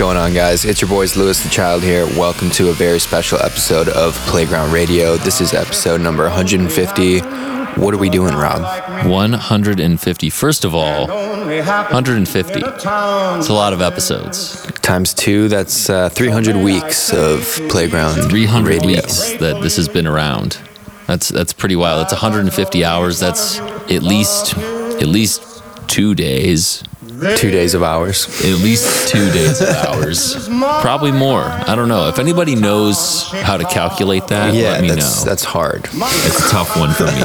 Going on, guys? It's your boys, Louis the Child here. Welcome to a very special episode of Playground Radio. This is episode number 150. What are we doing, Rob? 150. First of all, 150. It's a lot of episodes. Times two, that's uh, 300 weeks of Playground 300 Radio. weeks that this has been around. That's that's pretty wild. That's 150 hours. That's at least at least two days. Two days of hours. At least two days of hours. Probably more. I don't know. If anybody knows how to calculate that, Yeah, let me that's, know. that's hard. It's a tough one for me.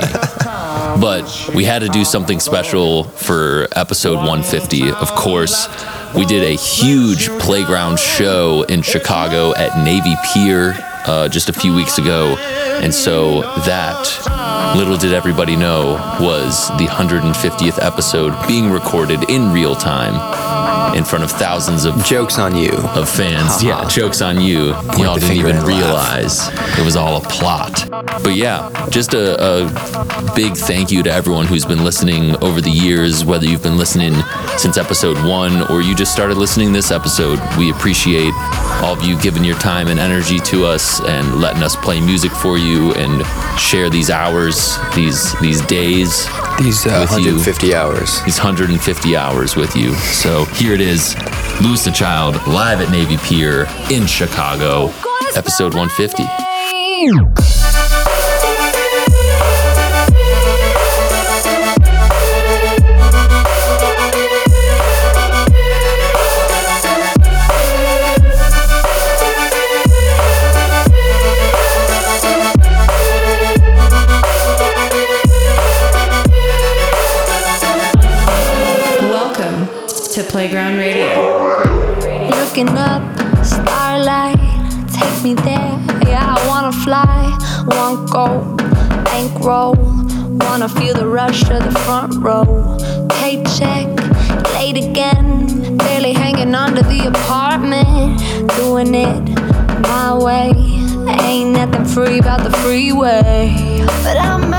But we had to do something special for episode 150. Of course, we did a huge playground show in Chicago at Navy Pier uh, just a few weeks ago. And so that, little did everybody know, was the 150th episode being recorded in real time in front of thousands of Joke's on you. of fans. Yeah, jokes on you. Y'all didn't even and laugh. realize it was all a plot. But yeah, just a, a big thank you to everyone who's been listening over the years, whether you've been listening since episode one or you just started listening this episode. We appreciate all of you giving your time and energy to us and letting us play music for you and share these hours, these these days, These uh, With you. 150 hours. these 150 hours with you. So here it is, Louis the Child live at Navy Pier in Chicago, episode 150. Wanna feel the rush of the front row. Paycheck, late again, barely hanging on to the apartment. Doing it my way, ain't nothing free about the freeway. But I'm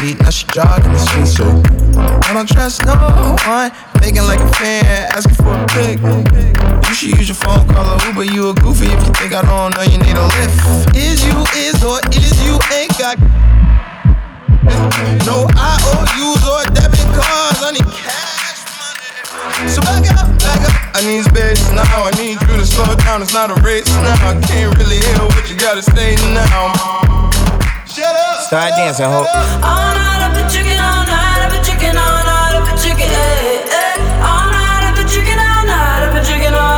seat, now she jogging the street. So I don't trust no one, thinking like a fan, asking for a pic. You should use your phone, call a Uber. You a goofy if you think I don't know you need a lift. Is you is or is you ain't got no IOUs or debit cards, I need cash money. So back up, back up. I need space now. I need you to slow down. It's not a race now. I can't really hear what you gotta say now. Start dancing, ho. All night I've been chicken, all night I've been chicken, all night I've been chicken, eh, eh. All night I've been chicken, all night I've been chicken, all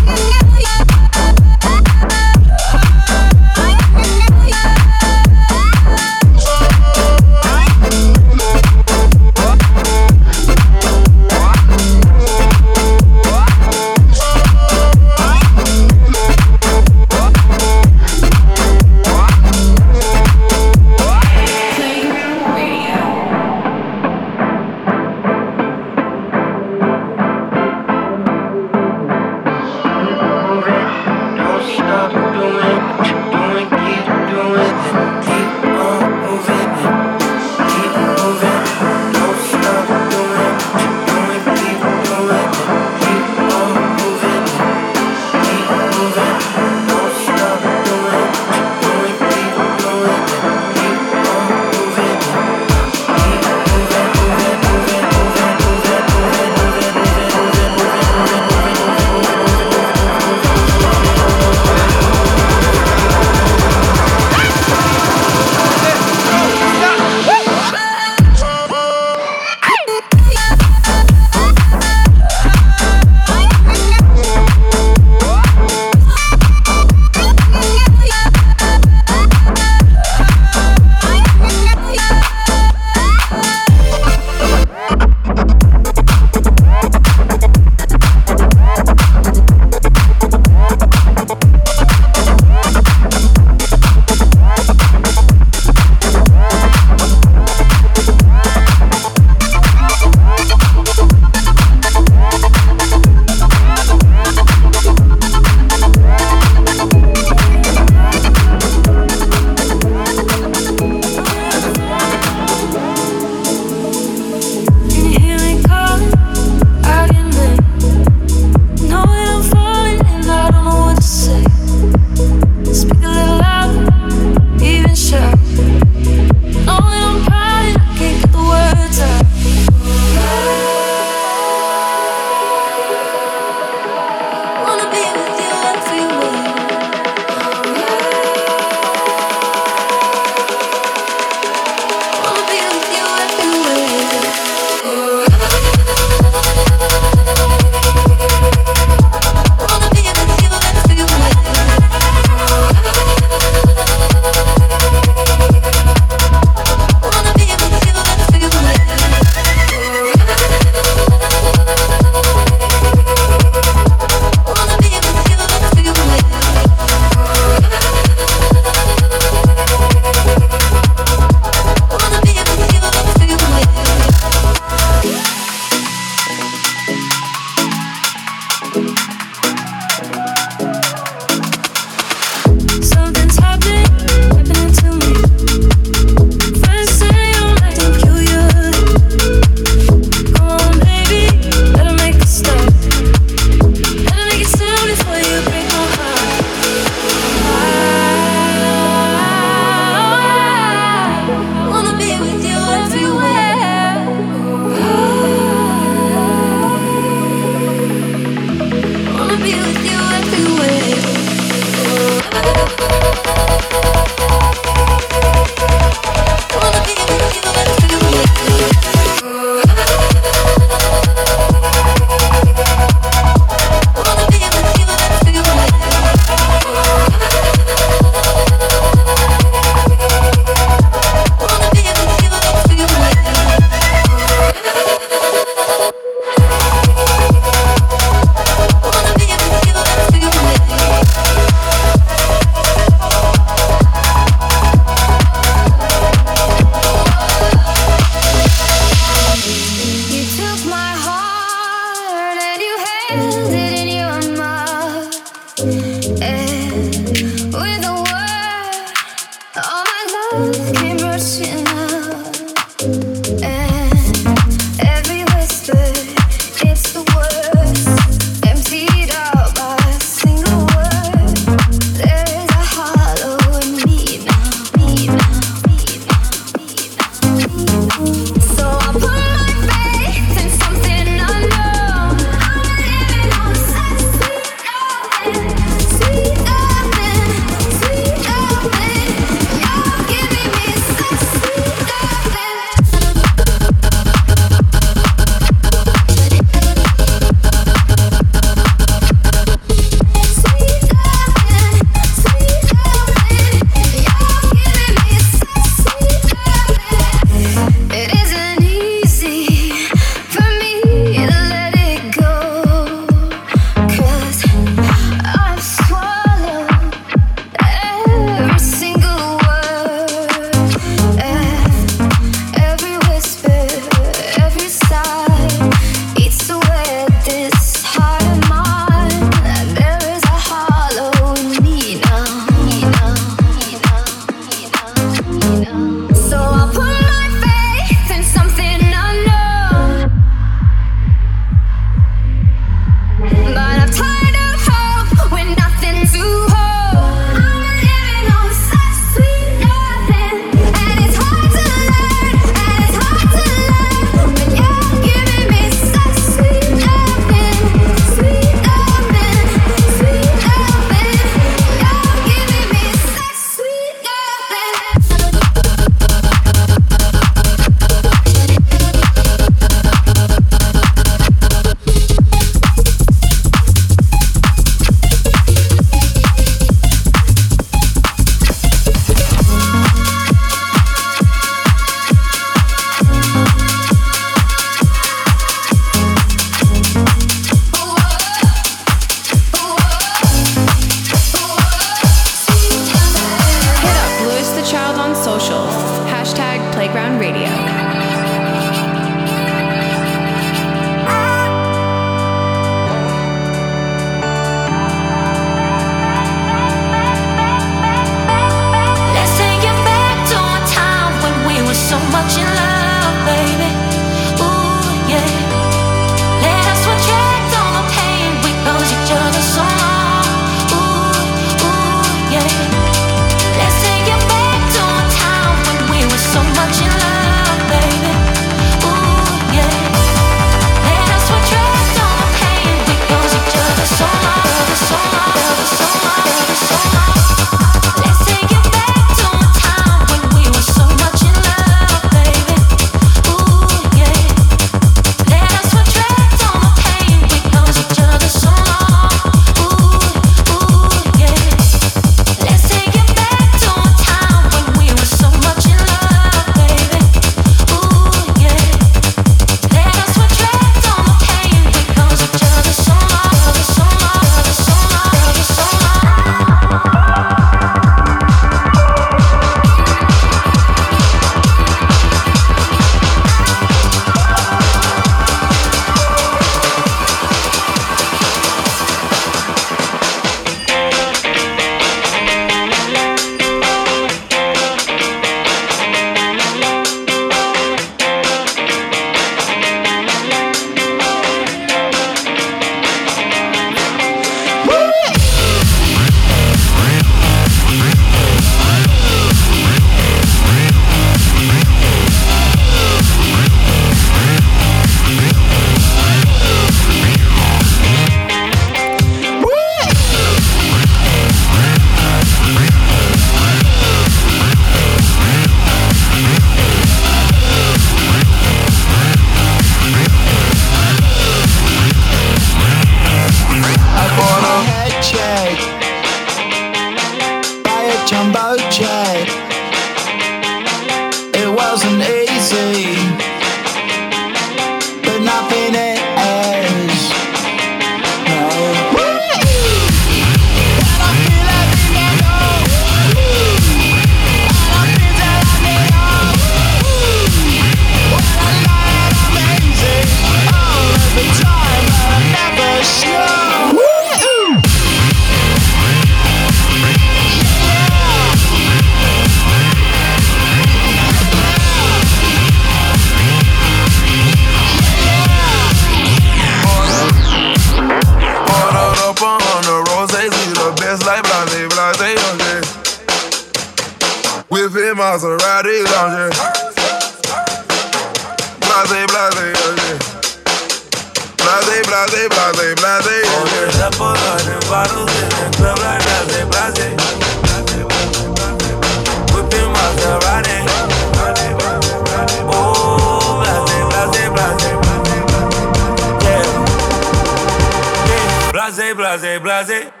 blase, blase.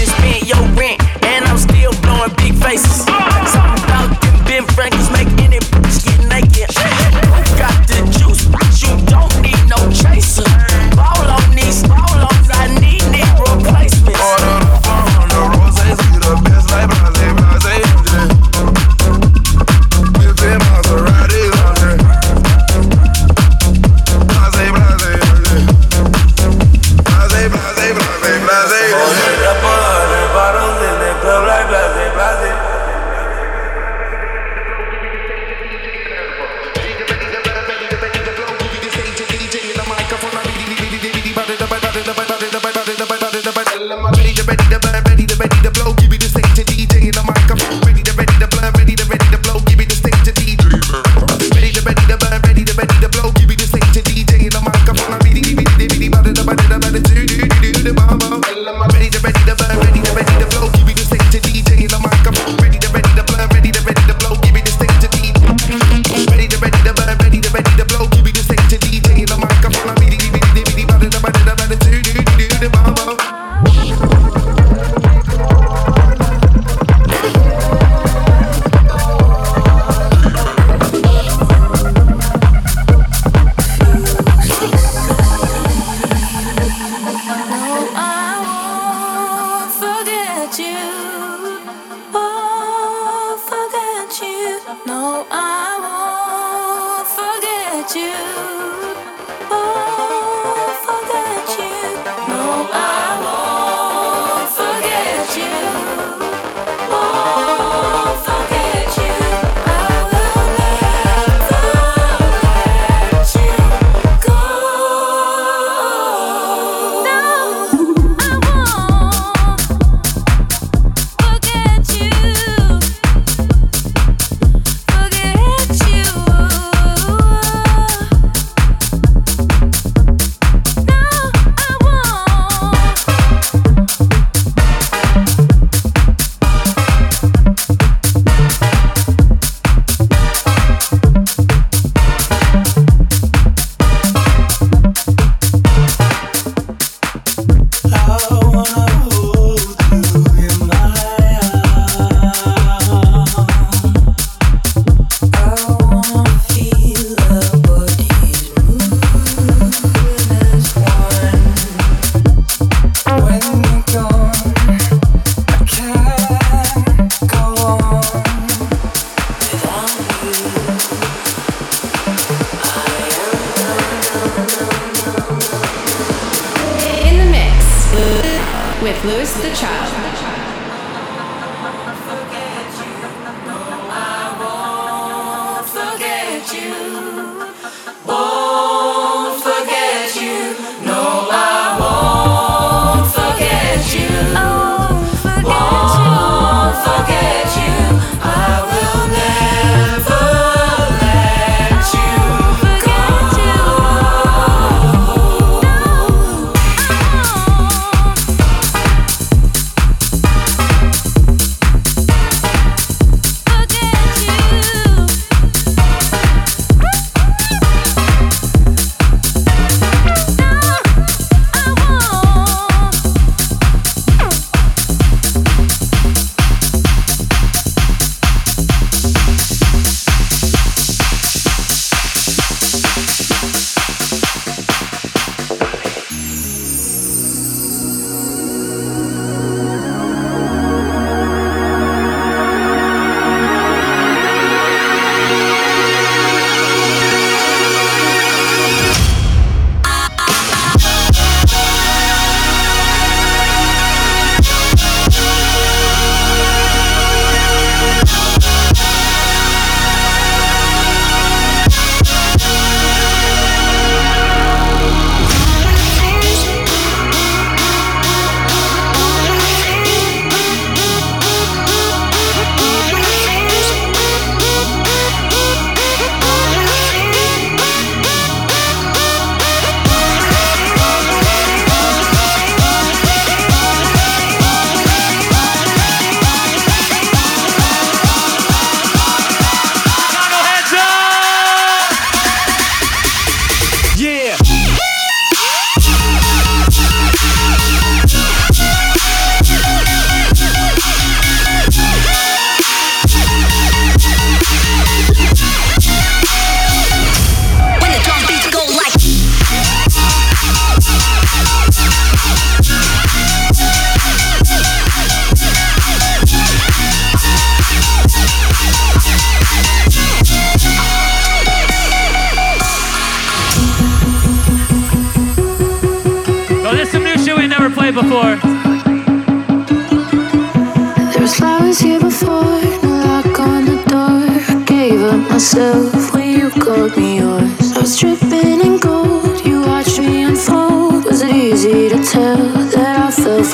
didn't your rent, and I'm still blowing big faces. Something about them Ben Franklin's.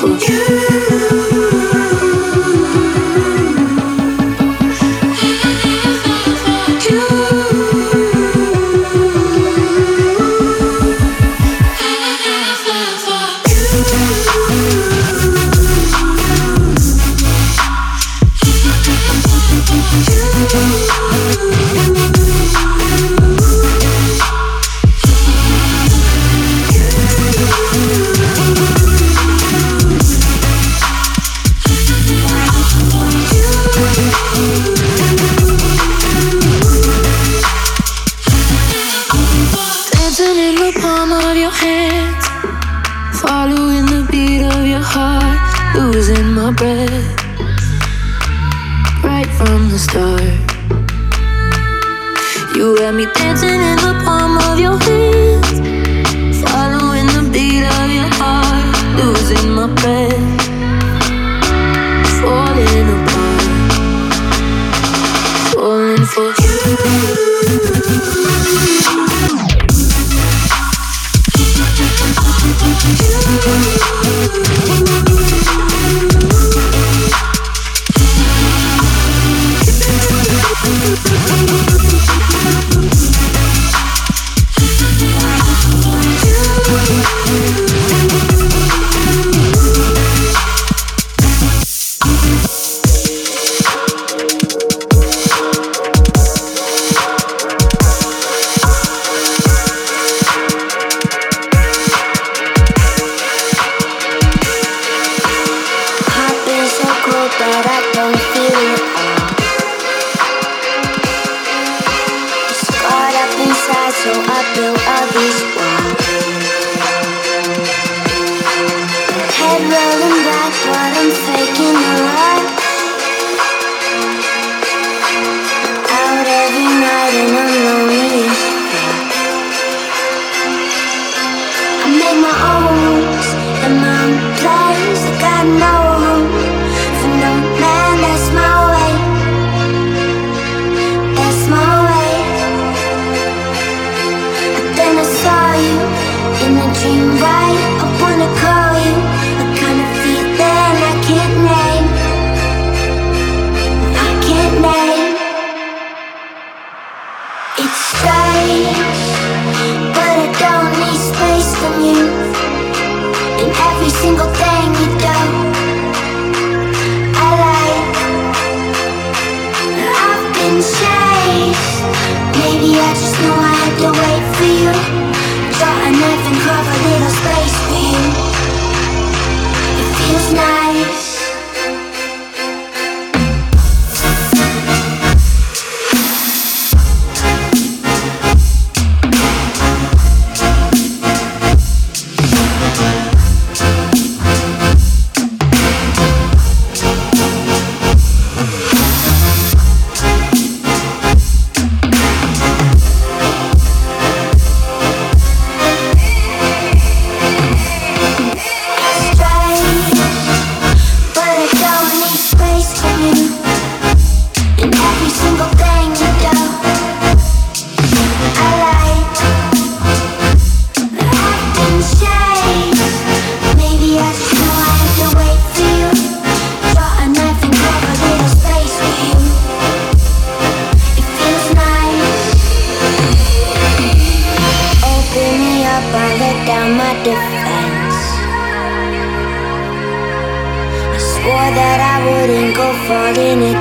My own, place. I got falling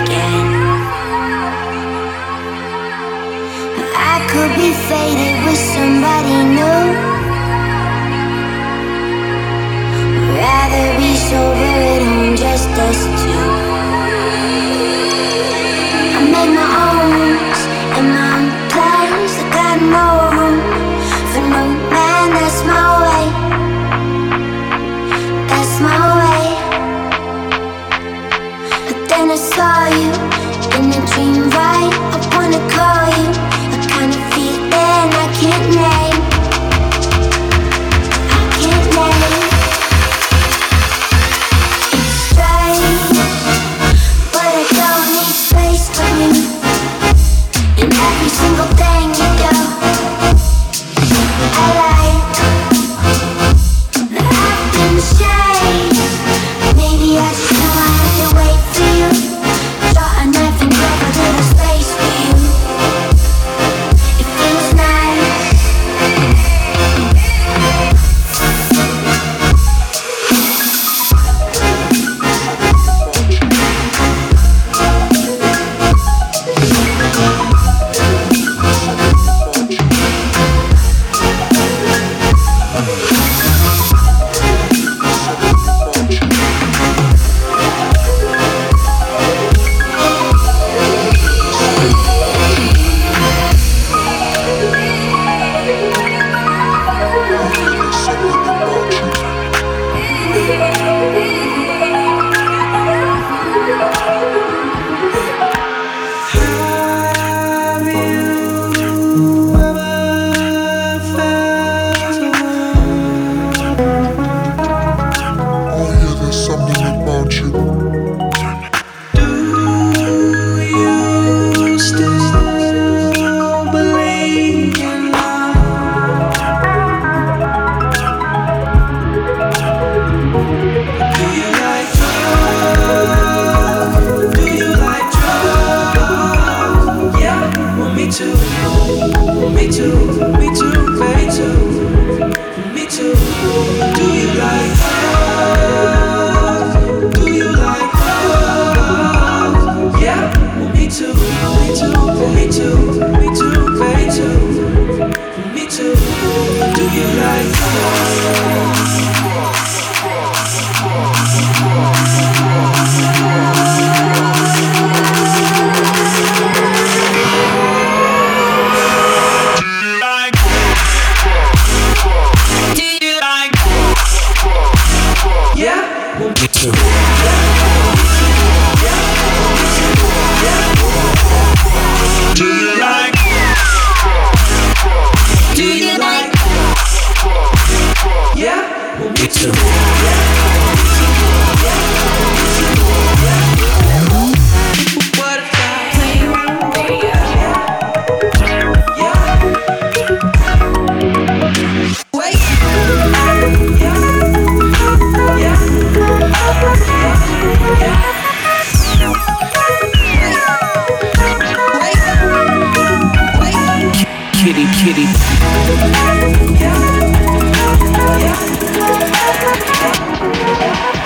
kitty. Yeah, yeah, yeah,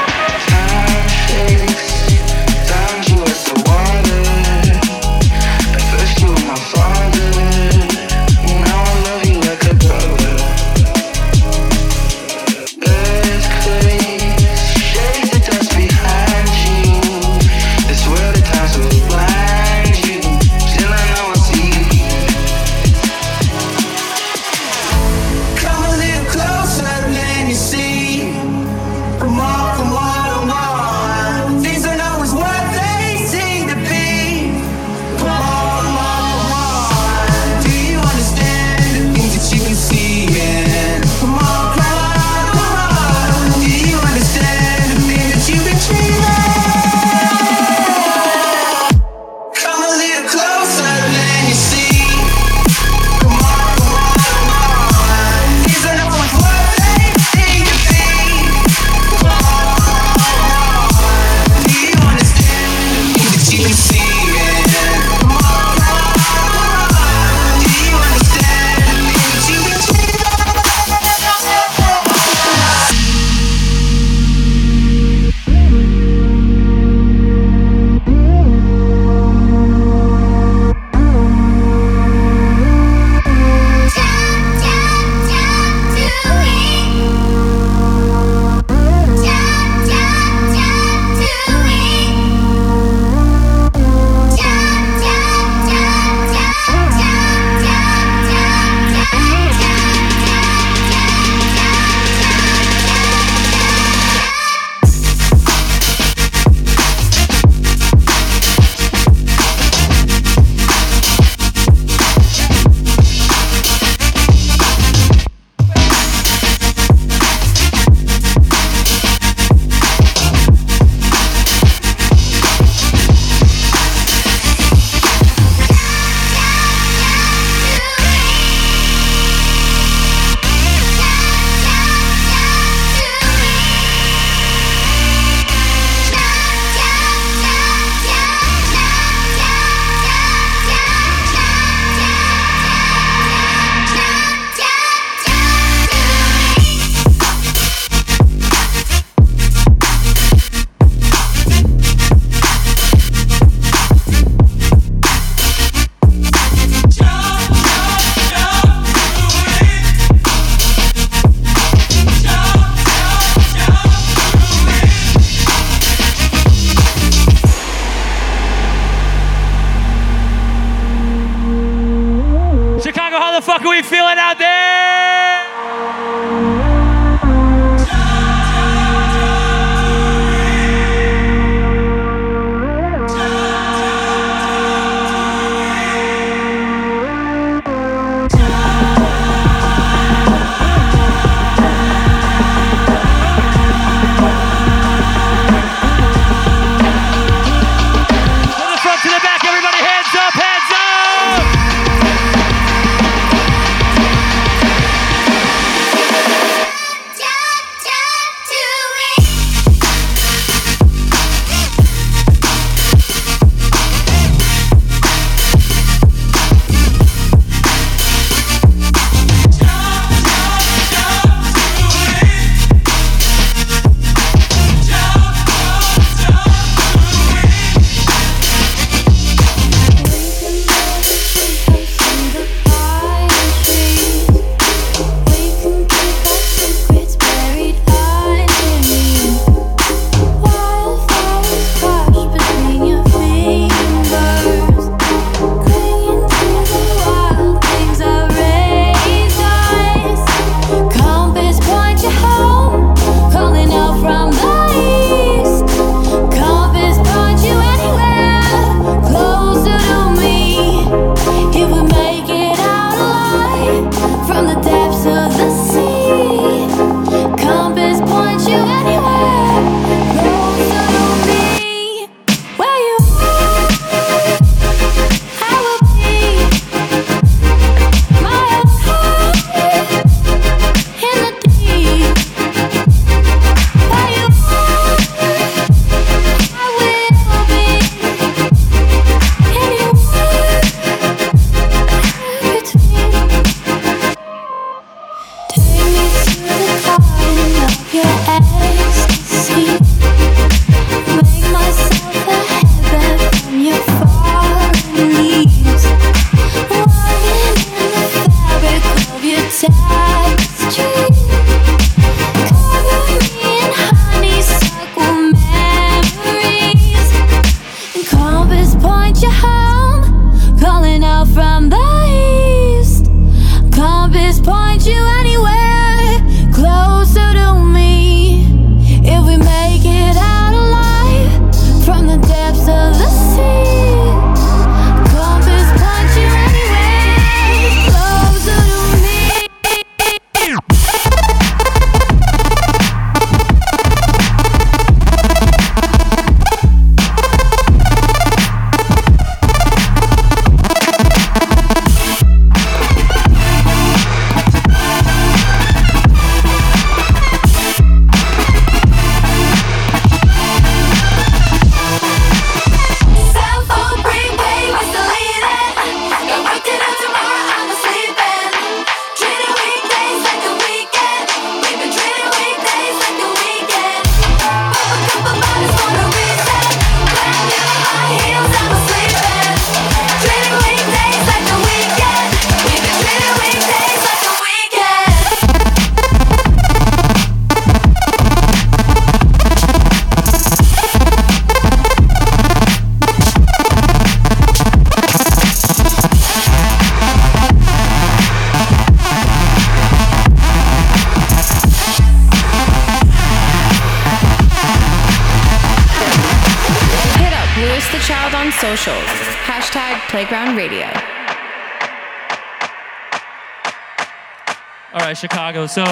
So,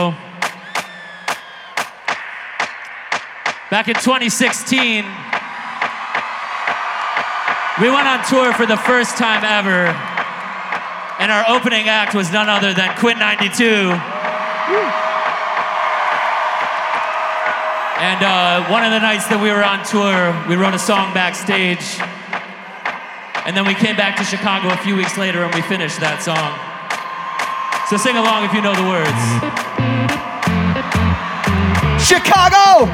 back in 2016, we went on tour for the first time ever, and our opening act was none other than Quinn 92. And uh, one of the nights that we were on tour, we wrote a song backstage. And then we came back to Chicago a few weeks later and we finished that song. So sing along if you know the words. Chicago!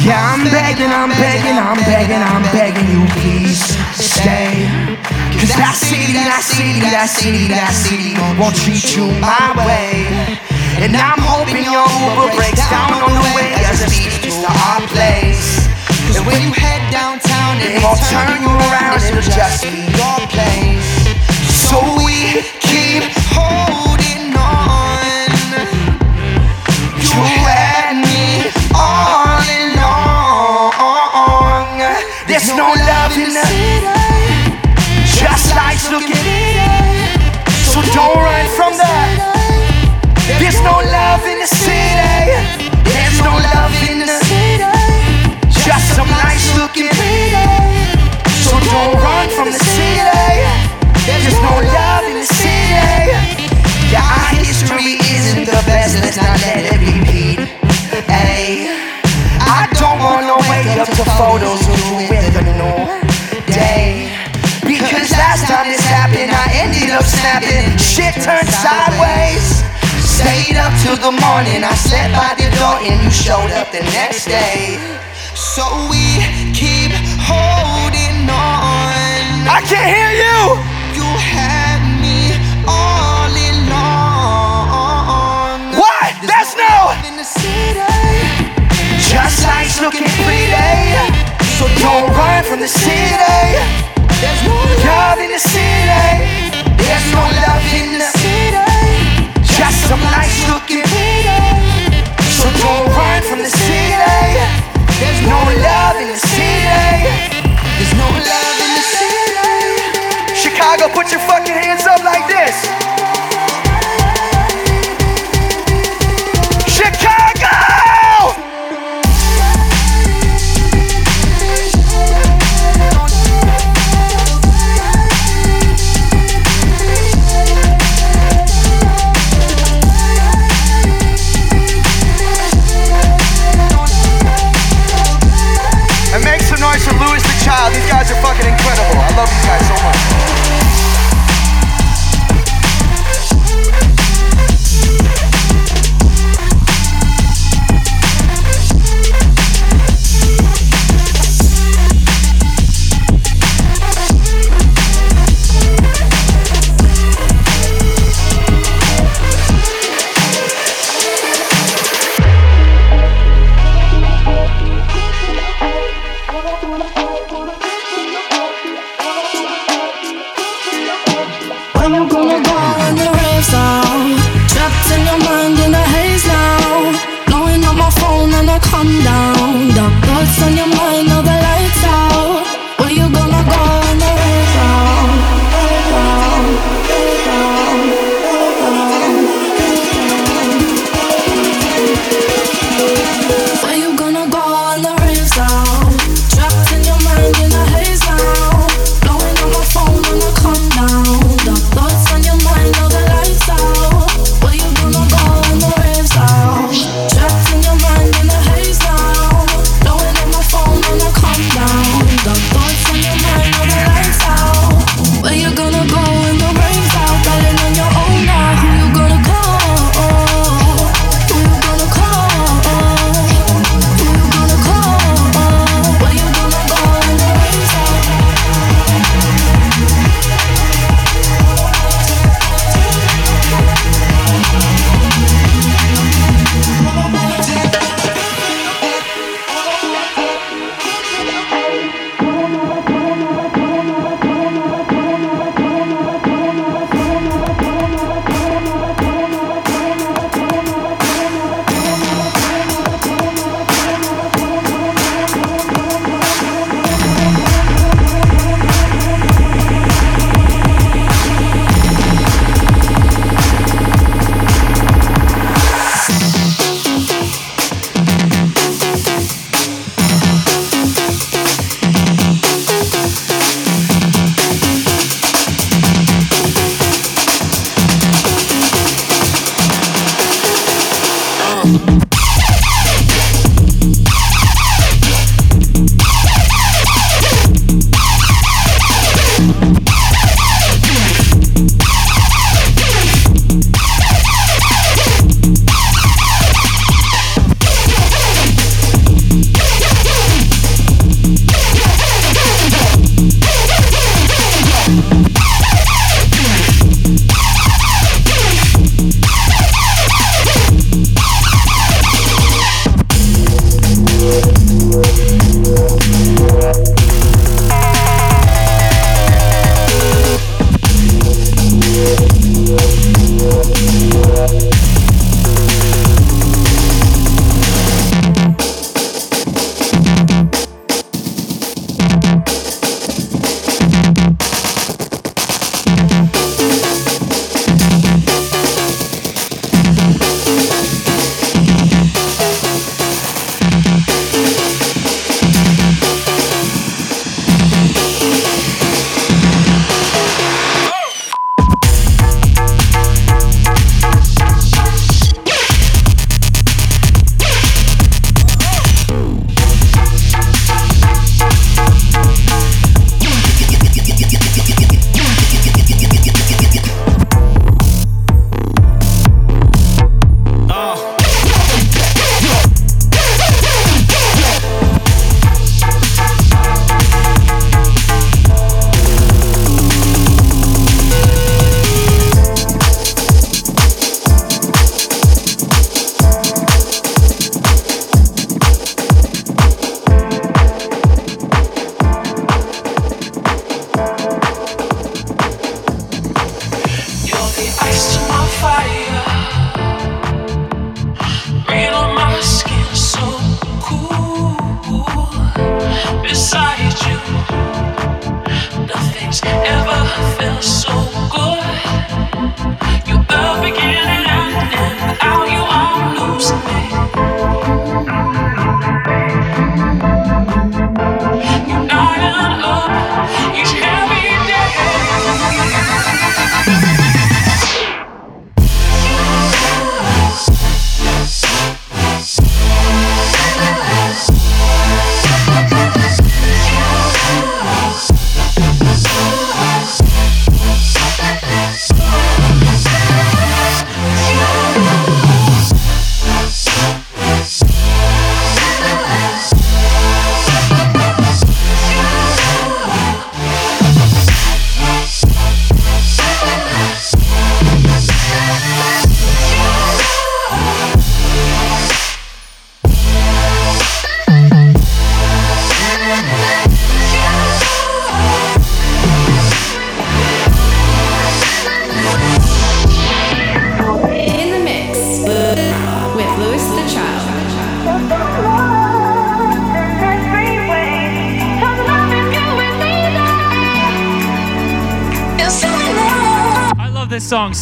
Yeah, I'm begging, I'm begging, I'm begging, I'm begging you, please stay. Cause that city, that city, that city, that city won't treat you my way. And I'm hoping your Uber breaks down on the way as it leads to our place. Cause when you head downtown, it ain't I'll turn you around, it'll just be your place. So we keep holding on. You and me all along. There's no love in the city, just life's looking. So don't run from that. There's no love in the city. There's no love in the city. Just some nice looking. So don't run from the city. There's just no love in the city. Yeah, our history isn't the best. Let's not let it repeat. Hey, I don't wanna wake up to photos of you with a new day. Because last time this happened, I ended up snapping. Shit turned sideways. Stayed up till the morning. I slept by the door and you showed up the next day. So we keep holding on. I can't hear you. You had me all along. What? That's no. Just life's looking pretty. So don't run from the city. There's no love in the city. There's no love in the city. Just some nice looking. So don't run from the city. There's no love in the city. There's no love in the city. Chicago, put your fucking hands up like this.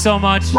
So much.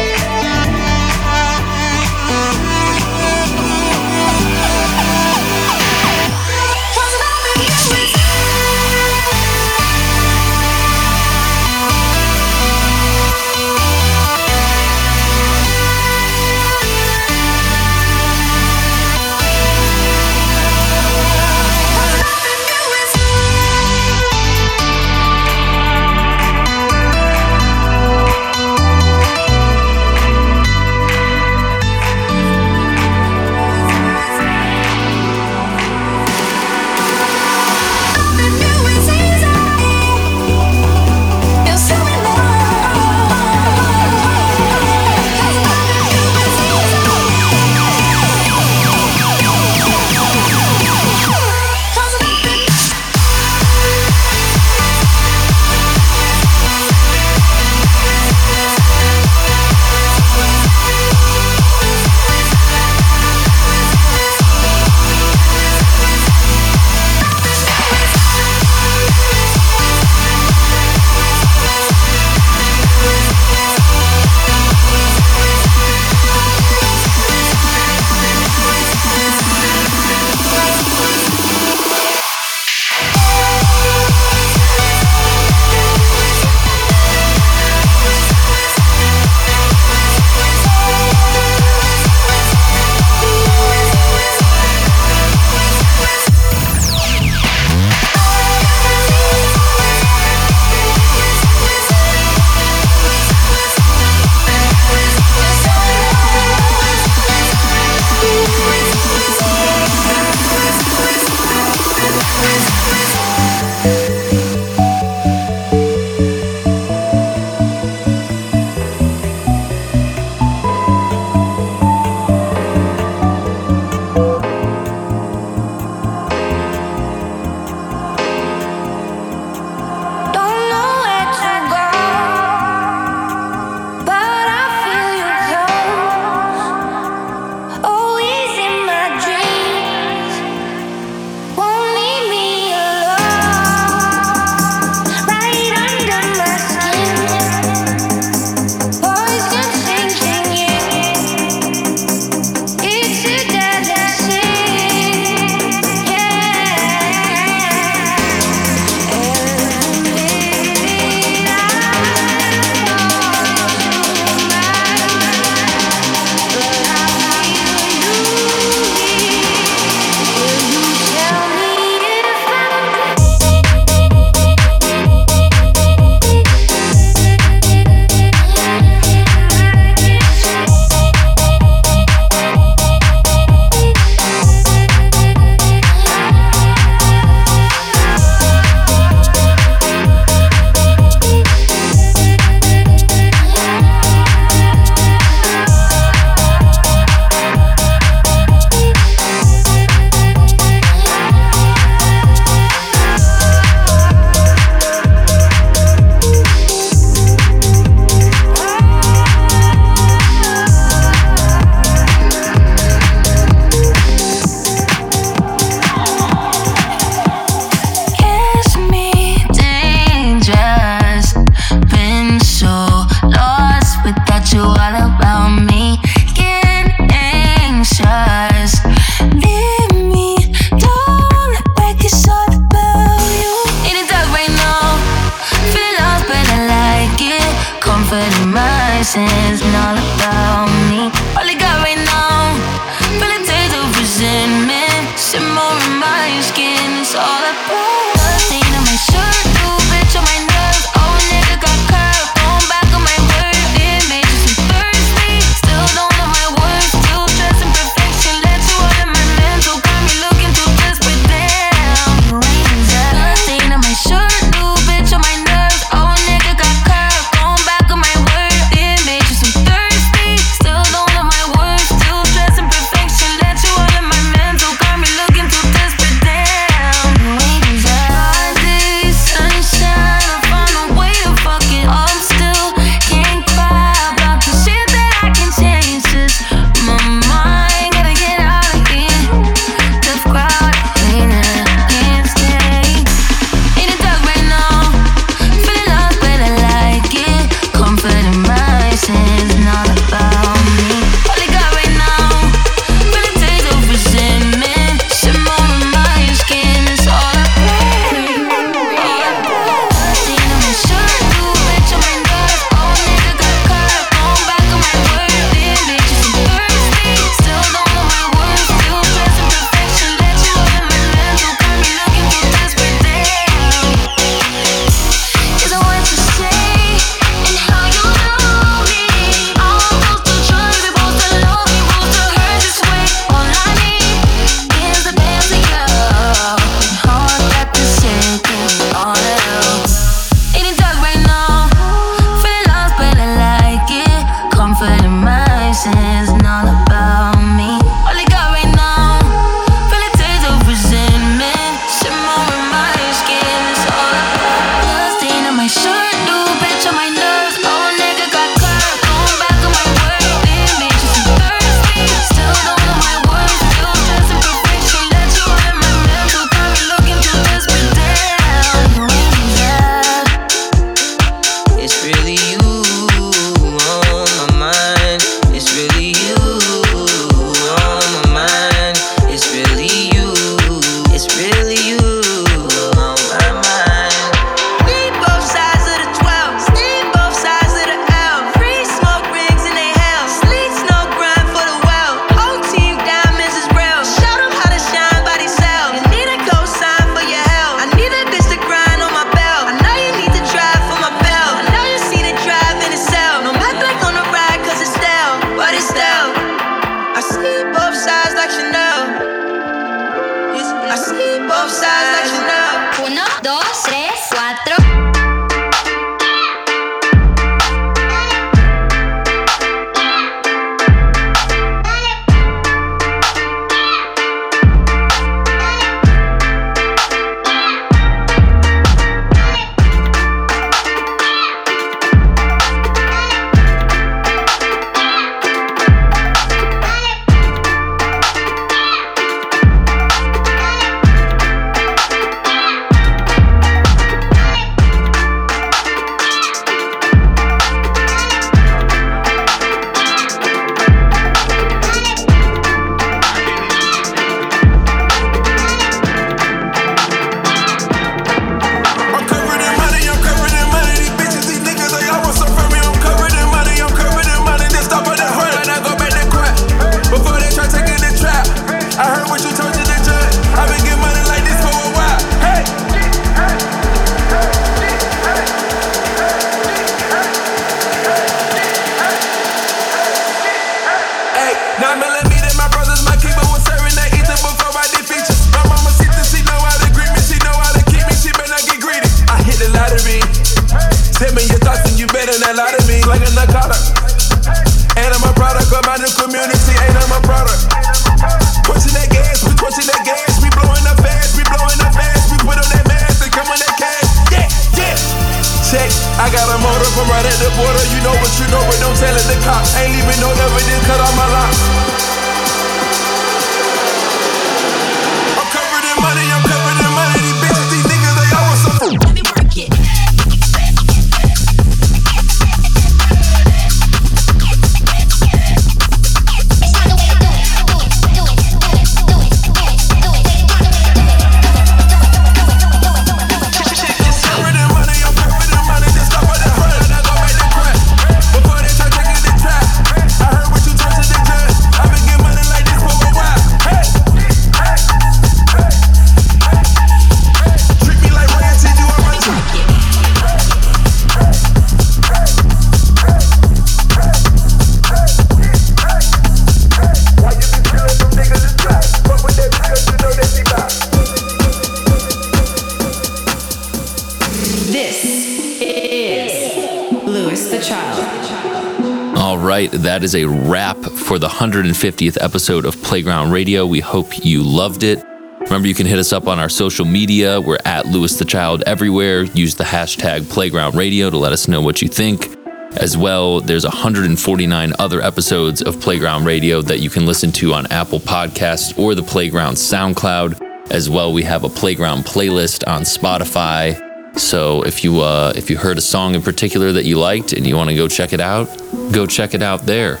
That is a wrap for the 150th episode of Playground Radio. We hope you loved it. Remember, you can hit us up on our social media. We're at Louis the Child everywhere. Use the hashtag Playground Radio to let us know what you think. As well, there's 149 other episodes of Playground Radio that you can listen to on Apple Podcasts or the Playground SoundCloud. As well, we have a Playground playlist on Spotify. So if you uh, if you heard a song in particular that you liked and you want to go check it out, go check it out there.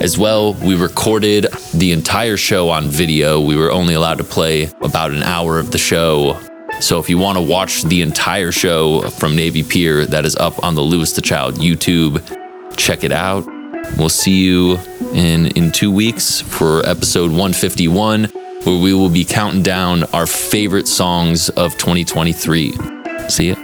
As well, we recorded the entire show on video. We were only allowed to play about an hour of the show. So if you want to watch the entire show from Navy Pier, that is up on the Louis the Child YouTube. Check it out. We'll see you in in 2 weeks for episode 151 where we will be counting down our favorite songs of 2023. See ya.